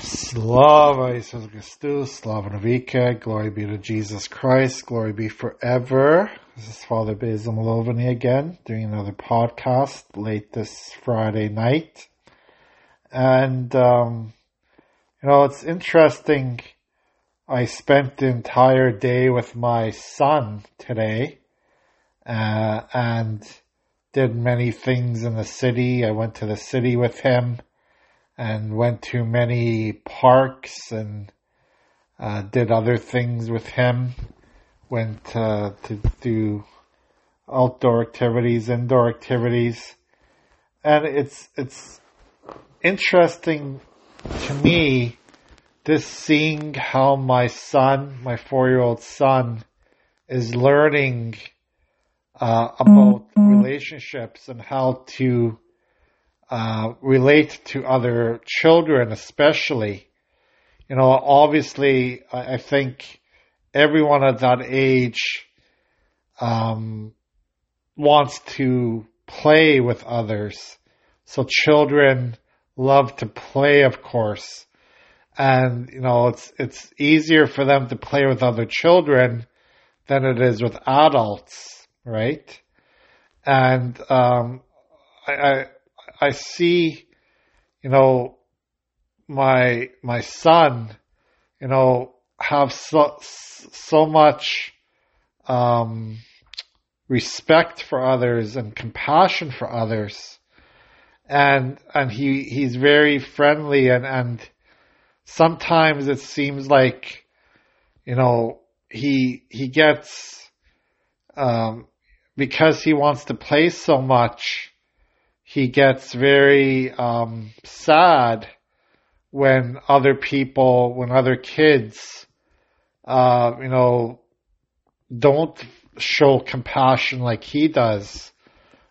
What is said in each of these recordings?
Slava Jesus Christus, Slava na viky, glory be to Jesus Christ, glory be forever. This is Father Basil Malovany again, doing another podcast late this Friday night. And, um, you know, it's interesting. I spent the entire day with my son today, uh, and did many things in the city. I went to the city with him and went to many parks and uh, did other things with him. Went uh, to do outdoor activities, indoor activities, and it's it's interesting to me just seeing how my son, my four year old son, is learning uh, about relationships and how to uh, relate to other children, especially. You know, obviously, I, I think everyone at that age um, wants to play with others. So children love to play, of course, and you know it's it's easier for them to play with other children than it is with adults, right? And um, I, I I see, you know, my my son, you know, have so so much um, respect for others and compassion for others, and and he he's very friendly and and sometimes it seems like, you know, he he gets um, because he wants to play so much he gets very um, sad when other people, when other kids, uh, you know, don't show compassion like he does,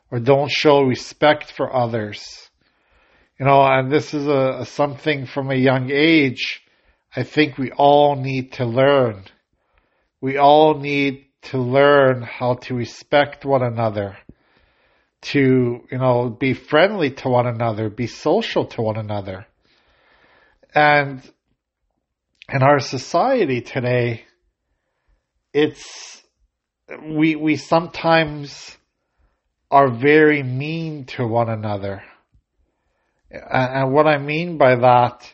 or don't show respect for others. You know, and this is a, a something from a young age. I think we all need to learn. We all need to learn how to respect one another to, you know, be friendly to one another, be social to one another. And in our society today, it's, we, we sometimes are very mean to one another. And what I mean by that,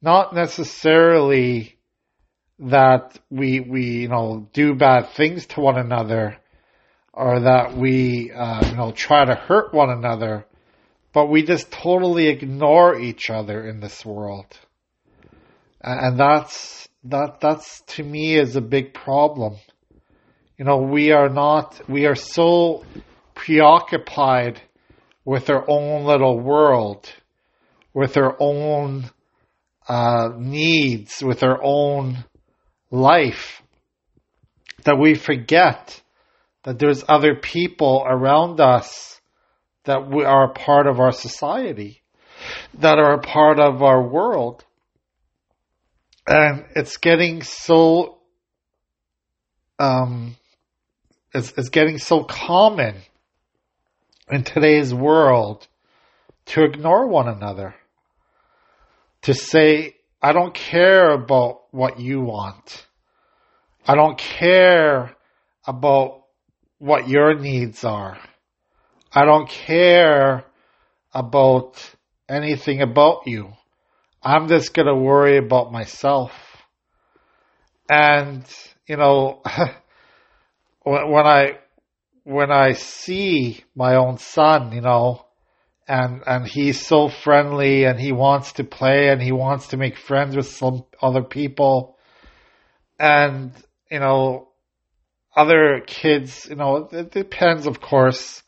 not necessarily that we, we, you know, do bad things to one another, or that we, uh, you know, try to hurt one another, but we just totally ignore each other in this world. And that's, that, that's to me is a big problem. You know, we are not, we are so preoccupied with our own little world, with our own uh, needs, with our own life, that we forget that there's other people around us that we are a part of our society, that are a part of our world. And it's getting so, um, it's, it's getting so common in today's world to ignore one another. To say, I don't care about what you want. I don't care about what your needs are. I don't care about anything about you. I'm just going to worry about myself. And, you know, when I, when I see my own son, you know, and, and he's so friendly and he wants to play and he wants to make friends with some other people. And, you know, other kids, you know, it depends, of course.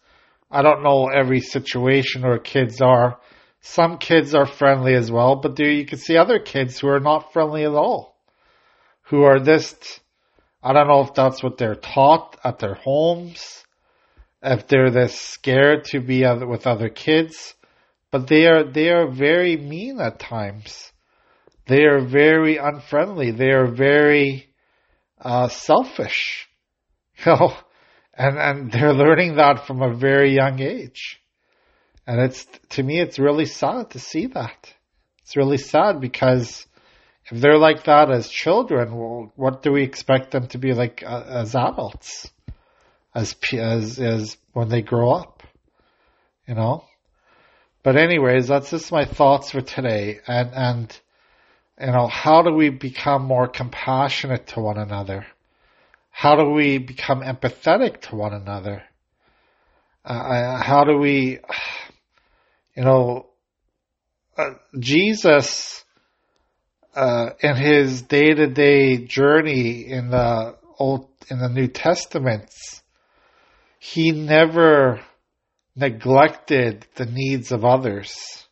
I don't know every situation where kids are. Some kids are friendly as well, but there you can see other kids who are not friendly at all, who are just, I don't know if that's what they're taught at their homes, if they're this scared to be with other kids, but they are, they are very mean at times. They are very unfriendly. They are very, uh, selfish you know, and, and they're learning that from a very young age. And it's, to me, it's really sad to see that. It's really sad because if they're like that as children, well, what do we expect them to be like uh, as adults, as as as when they grow up, you know? But anyways, that's just my thoughts for today, and and you know, how do we become more compassionate to one another? How do we become empathetic to one another? Uh, how do we, you know, uh, Jesus uh, in his day to day journey in the old in the New Testaments, he never neglected the needs of others.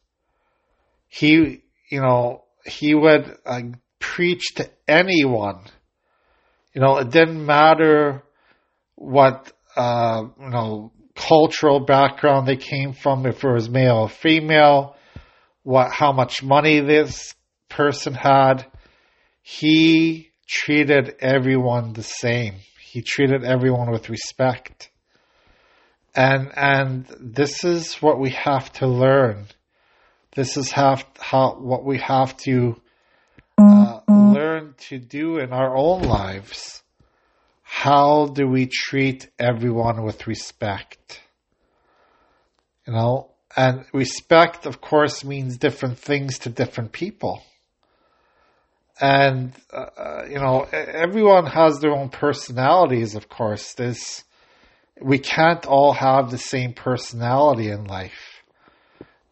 He, you know, he would uh, preach to anyone. You know, it didn't matter what uh, you know cultural background they came from, if it was male or female, what how much money this person had, he treated everyone the same. He treated everyone with respect. And, and this is what we have to learn. This is how, what we have to uh, learn to do in our own lives. How do we treat everyone with respect? You know, and respect, of course, means different things to different people and uh, uh, you know everyone has their own personalities of course this we can't all have the same personality in life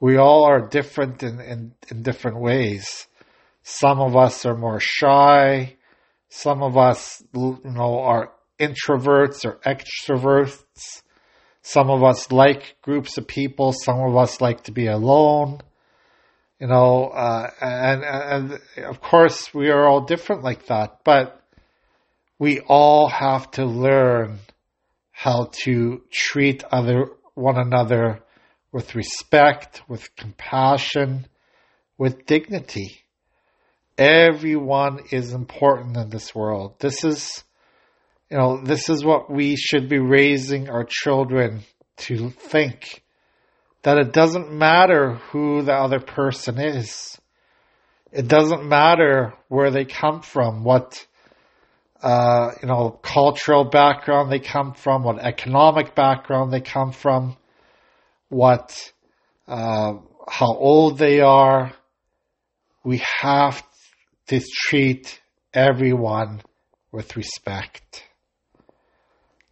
we all are different in, in, in different ways some of us are more shy. Some of us you know are introverts or extroverts. Some of us like groups of people. Some of us like to be alone. You know, uh, and, and of course we are all different like that, but we all have to learn how to treat other, one another with respect, with compassion, with dignity. Everyone is important in this world. This is, you know, this is what we should be raising our children to think that it doesn't matter who the other person is. It doesn't matter where they come from, what, uh, you know, cultural background they come from, what economic background they come from, what, uh, how old they are. We have to treat everyone with respect.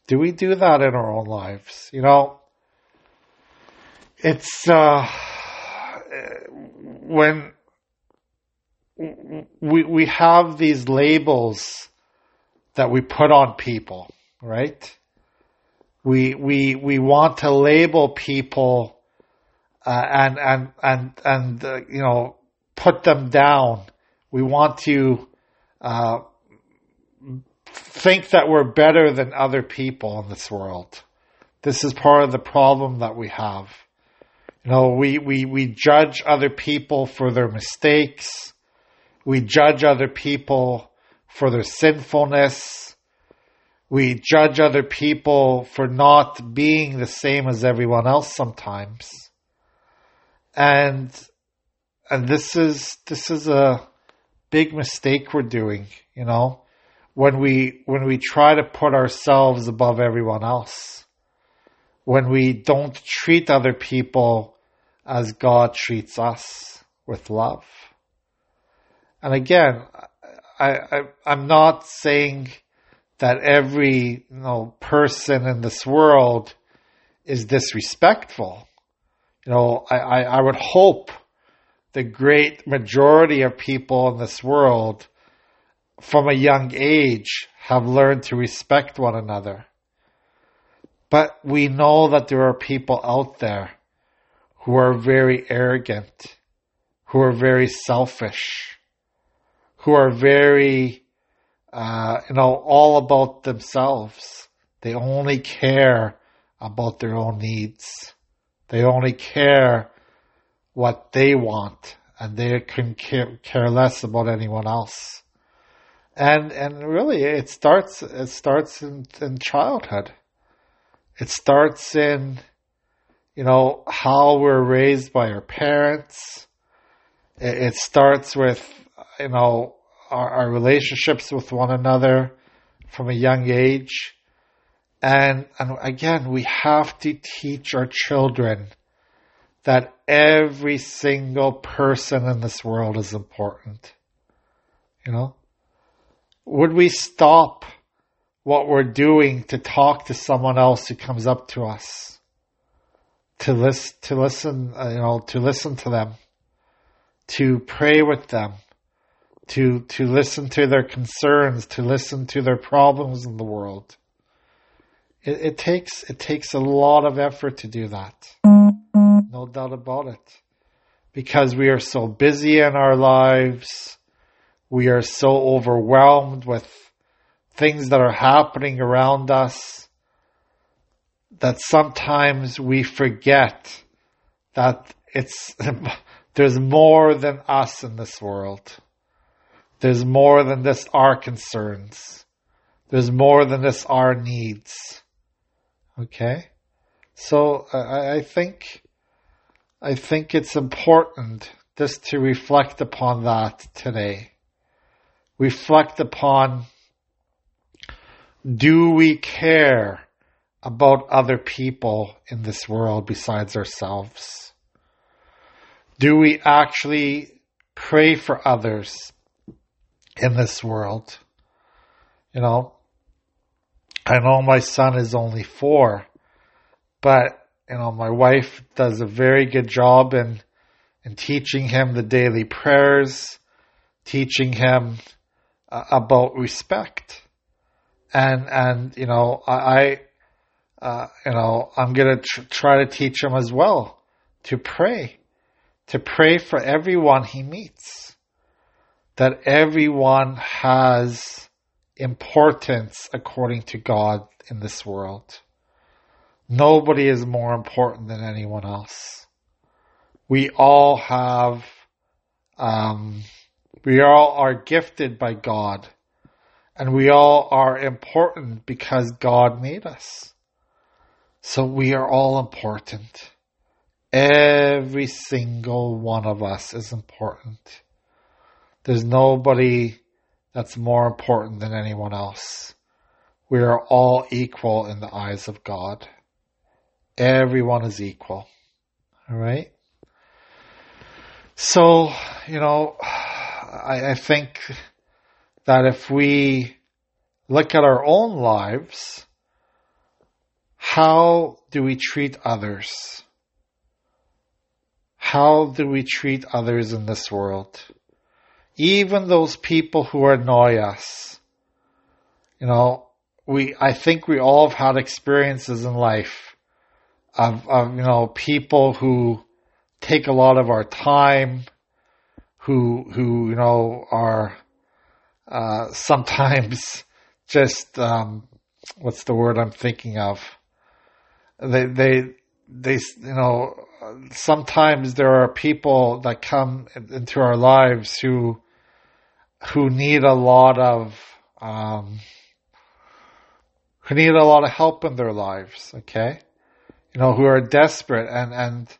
Do we do that in our own lives? You know, it's uh, when we we have these labels that we put on people, right? We we we want to label people uh, and and and and uh, you know put them down. We want to uh, think that we're better than other people in this world. This is part of the problem that we have. You know, we, we, we judge other people for their mistakes. We judge other people for their sinfulness. We judge other people for not being the same as everyone else sometimes. And, and this is, this is a big mistake we're doing, you know, when we, when we try to put ourselves above everyone else when we don't treat other people as God treats us with love. And again, I, I I'm not saying that every you know person in this world is disrespectful. You know, I, I, I would hope the great majority of people in this world from a young age have learned to respect one another. But we know that there are people out there who are very arrogant, who are very selfish, who are very, uh, you know, all about themselves. They only care about their own needs. They only care what they want and they can care, care less about anyone else. And, and really it starts, it starts in, in childhood. It starts in, you know, how we're raised by our parents. It, it starts with, you know, our, our relationships with one another from a young age. And, and again, we have to teach our children that every single person in this world is important. You know? Would we stop what we're doing to talk to someone else who comes up to us? To listen, to listen, uh, you know, to listen to them, to pray with them, to, to listen to their concerns, to listen to their problems in the world. It, it takes, it takes a lot of effort to do that. No doubt about it. Because we are so busy in our lives. We are so overwhelmed with things that are happening around us that sometimes we forget that it's, there's more than us in this world. There's more than this our concerns. There's more than this our needs. Okay? So I, I think I think it's important just to reflect upon that today. Reflect upon do we care about other people in this world besides ourselves? Do we actually pray for others in this world? You know, I know my son is only four, but you know, my wife does a very good job in in teaching him the daily prayers, teaching him uh, about respect, and and you know, I, uh, you know, I'm gonna tr- try to teach him as well to pray, to pray for everyone he meets, that everyone has importance according to God in this world Nobody is more important than anyone else. We all have, um, we all are gifted by God and we all are important because God made us. So we are all important. Every single one of us is important. There's nobody that's more important than anyone else. We are all equal in the eyes of God. Everyone is equal. All right. So, you know, I, I think that if we look at our own lives, how do we treat others? How do we treat others in this world? Even those people who annoy us. You know, we, I think we all have had experiences in life of, of you know people who take a lot of our time, who who you know are uh, sometimes just um, what's the word I'm thinking of? They they they you know sometimes there are people that come into our lives who who need a lot of um, who need a lot of help in their lives. Okay, you know, who are desperate and, and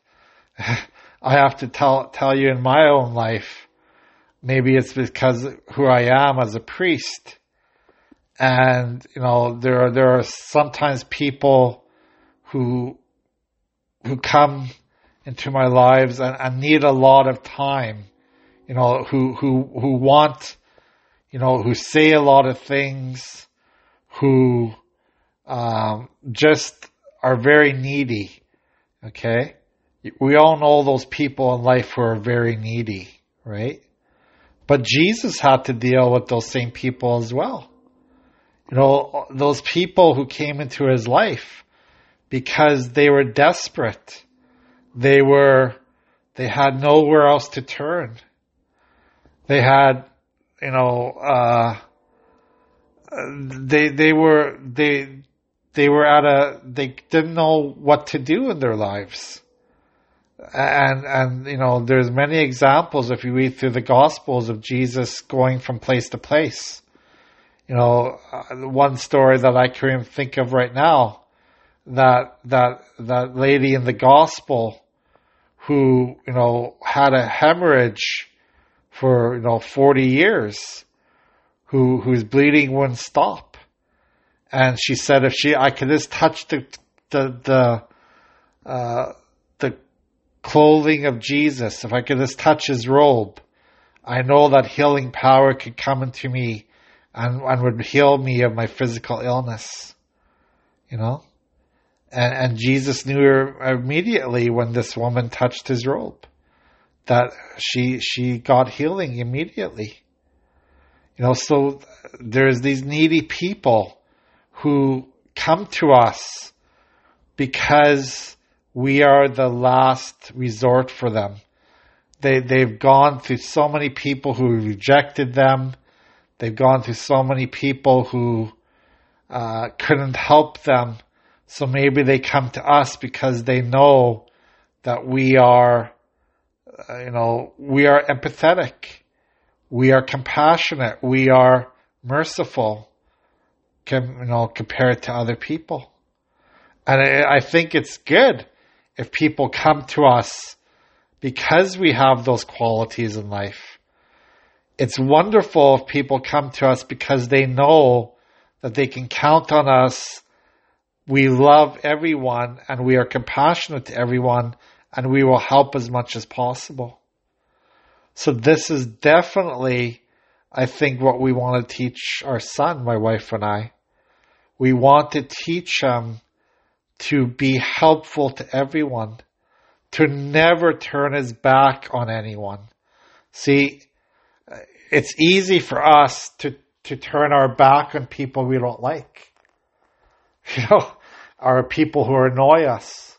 I have to tell, tell you in my own life, maybe it's because who I am as a priest. And, you know, there are, there are sometimes people who, who come into my lives and, and need a lot of time, you know, who, who, who want, you know, who say a lot of things, who, um, just are very needy. Okay? We all know those people in life who are very needy, right? But Jesus had to deal with those same people as well. You know, those people who came into his life because they were desperate. They were, they had nowhere else to turn. They had, you know, uh, they, they were, they, they were at a they didn't know what to do in their lives. And and you know there's many examples if you read through the gospels of jesus going from place to place. You know uh, one story that i can think of right now that that that lady in the gospel who you know had a hemorrhage for you know 40 years who whose bleeding wouldn't stop and she said if she I could just touch the the the uh, the clothing of Jesus if I could just touch his robe I know that healing power could come into me and, and would heal me of my physical illness you know and and Jesus knew her immediately when this woman touched his robe that she she got healing immediately. You know, so there's these needy people who come to us because we are the last resort for them. They they've gone through so many people who rejected them. They've gone through so many people who uh, couldn't help them. So maybe they come to us because they know that we are uh, you know, we are empathetic. We are compassionate. We are merciful, you know, compare it to other people. And I, I think it's good if people come to us because we have those qualities in life. It's wonderful if people come to us because they know that they can count on us. We love everyone and we are compassionate to everyone and we will help as much as possible. So this is definitely, I think, what we want to teach our son, my wife and I. We want to teach him to be helpful to everyone, to never turn his back on anyone. See, it's easy for us to, to turn our back on people we don't like. You know, or people who annoy us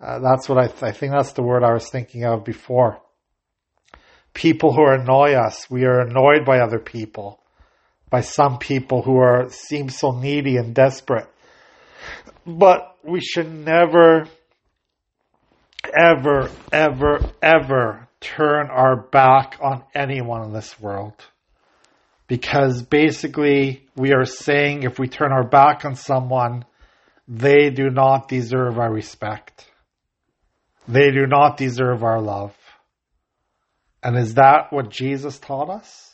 uh, that's what I, th- I think that's the word I was thinking of before. People who annoy us. We are annoyed by other people, by some people who are seem so needy and desperate. But we should never, ever, ever, ever turn our back on anyone in this world. Because basically, we are saying if we turn our back on someone, they do not deserve our respect. They do not deserve our love. And is that what Jesus taught us?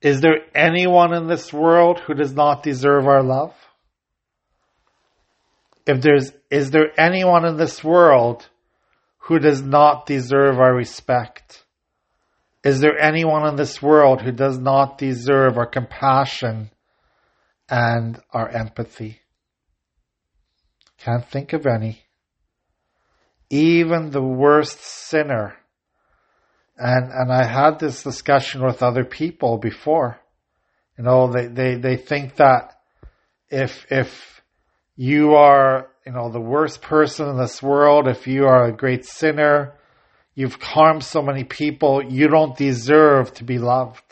Is there anyone in this world who does not deserve our love? If there's, is there anyone in this world who does not deserve our respect? Is there anyone in this world who does not deserve our compassion and our empathy? Can't think of any even the worst sinner. And, and I had this discussion with other people before. You know, they, they, they think that if, if you are, you know, the worst person in this world, if you are a great sinner, you've harmed so many people, you don't deserve to be loved.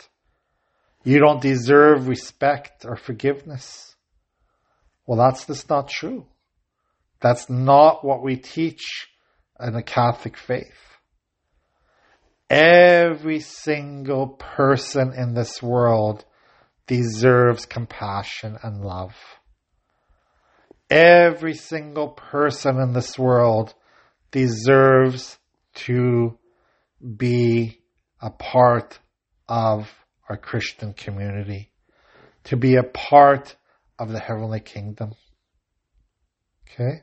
You don't deserve respect or forgiveness. Well, that's just not true. That's not what we teach in the Catholic faith. Every single person in this world deserves compassion and love. Every single person in this world deserves to be a part of our Christian community, to be a part of the heavenly kingdom. Okay?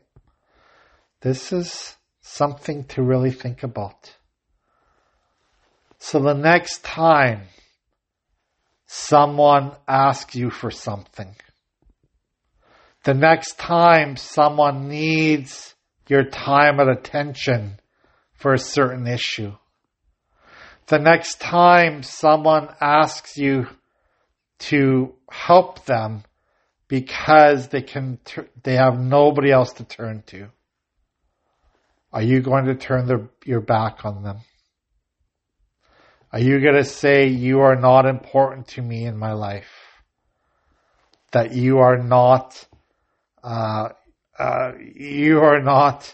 This is something to really think about. So the next time someone asks you for something, the next time someone needs your time and attention for a certain issue, the next time someone asks you to help them because they can, they have nobody else to turn to. Are you going to turn the, your back on them? Are you going to say you are not important to me in my life? That you are not, uh, uh, you are not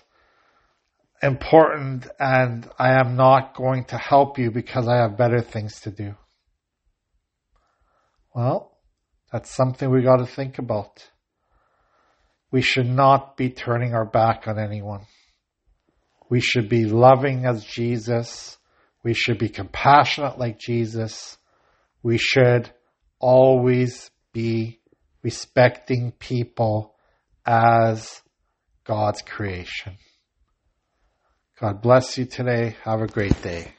important and I am not going to help you because I have better things to do. Well, that's something we got to think about. We should not be turning our back on anyone. We should be loving as Jesus. We should be compassionate like Jesus. We should always be respecting people as God's creation. God bless you today. Have a great day.